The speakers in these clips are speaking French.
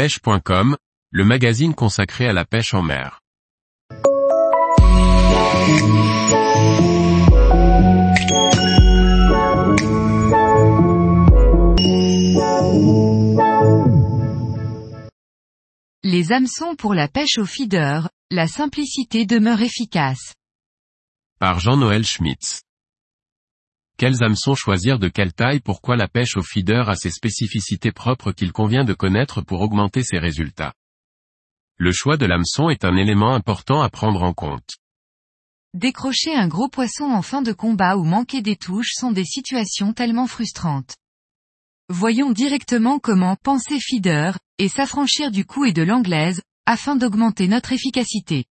pêche.com, le magazine consacré à la pêche en mer. Les hameçons pour la pêche au feeder, la simplicité demeure efficace. Par Jean-Noël Schmitz. Quels hameçons choisir de quelle taille? Pourquoi la pêche au feeder a ses spécificités propres qu'il convient de connaître pour augmenter ses résultats? Le choix de l'hameçon est un élément important à prendre en compte. Décrocher un gros poisson en fin de combat ou manquer des touches sont des situations tellement frustrantes. Voyons directement comment penser feeder, et s'affranchir du coup et de l'anglaise, afin d'augmenter notre efficacité.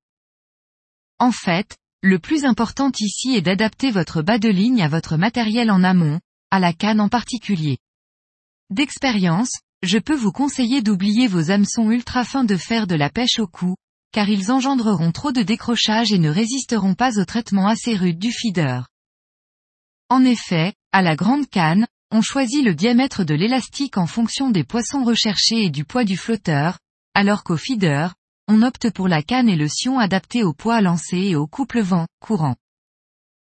En fait, le plus important ici est d'adapter votre bas de ligne à votre matériel en amont, à la canne en particulier. D'expérience, je peux vous conseiller d'oublier vos hameçons ultra fins de fer de la pêche au cou, car ils engendreront trop de décrochage et ne résisteront pas au traitement assez rude du feeder. En effet, à la grande canne, on choisit le diamètre de l'élastique en fonction des poissons recherchés et du poids du flotteur, alors qu'au feeder, on opte pour la canne et le sion adapté au poids lancé et au couple vent-courant.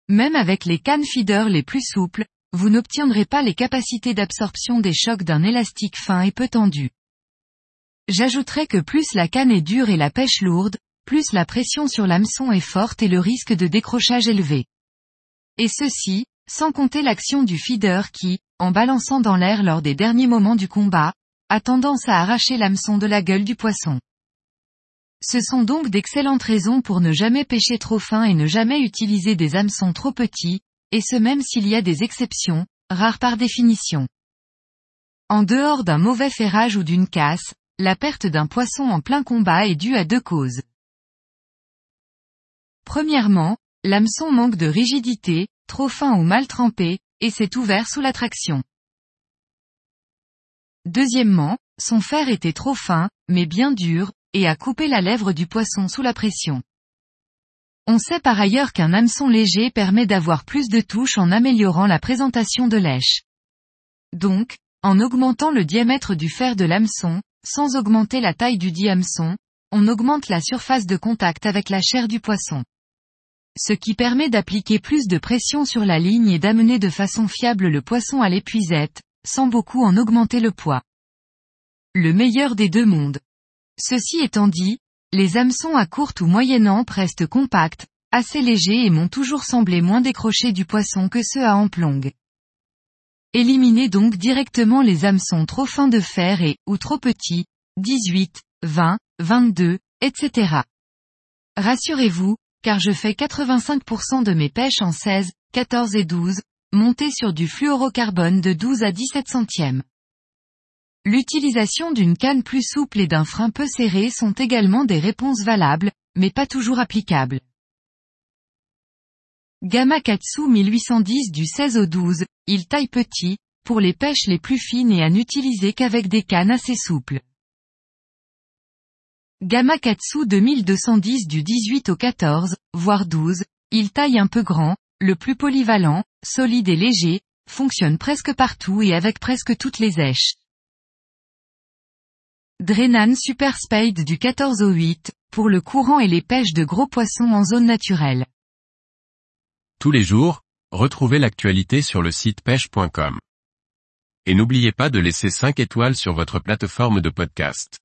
Même avec les cannes feeder les plus souples, vous n'obtiendrez pas les capacités d'absorption des chocs d'un élastique fin et peu tendu. J'ajouterai que plus la canne est dure et la pêche lourde, plus la pression sur l'hameçon est forte et le risque de décrochage élevé. Et ceci, sans compter l'action du feeder qui, en balançant dans l'air lors des derniers moments du combat, a tendance à arracher l'hameçon de la gueule du poisson. Ce sont donc d'excellentes raisons pour ne jamais pêcher trop fin et ne jamais utiliser des hameçons trop petits, et ce même s'il y a des exceptions, rares par définition. En dehors d'un mauvais ferrage ou d'une casse, la perte d'un poisson en plein combat est due à deux causes. Premièrement, l'hameçon manque de rigidité, trop fin ou mal trempé, et s'est ouvert sous la traction. Deuxièmement, son fer était trop fin, mais bien dur, et a coupé la lèvre du poisson sous la pression. On sait par ailleurs qu'un hameçon léger permet d'avoir plus de touches en améliorant la présentation de lèche. Donc, en augmentant le diamètre du fer de l'hameçon, sans augmenter la taille du dit hameçon, on augmente la surface de contact avec la chair du poisson. Ce qui permet d'appliquer plus de pression sur la ligne et d'amener de façon fiable le poisson à l'épuisette, sans beaucoup en augmenter le poids. Le meilleur des deux mondes. Ceci étant dit, les hameçons à courte ou moyenne ample restent compacts, assez légers et m'ont toujours semblé moins décrochés du poisson que ceux à ample longue. Éliminez donc directement les hameçons trop fins de fer et, ou trop petits, 18, 20, 22, etc. Rassurez-vous, car je fais 85% de mes pêches en 16, 14 et 12, montées sur du fluorocarbone de 12 à 17 centièmes. L'utilisation d'une canne plus souple et d'un frein peu serré sont également des réponses valables, mais pas toujours applicables. Gamma Katsu 1810 du 16 au 12, il taille petit, pour les pêches les plus fines et à n'utiliser qu'avec des cannes assez souples. Gamma Katsu 2210 du 18 au 14, voire 12, il taille un peu grand, le plus polyvalent, solide et léger, fonctionne presque partout et avec presque toutes les éches. Drenan Super Spade du 14 au 8, pour le courant et les pêches de gros poissons en zone naturelle. Tous les jours, retrouvez l'actualité sur le site pêche.com. Et n'oubliez pas de laisser 5 étoiles sur votre plateforme de podcast.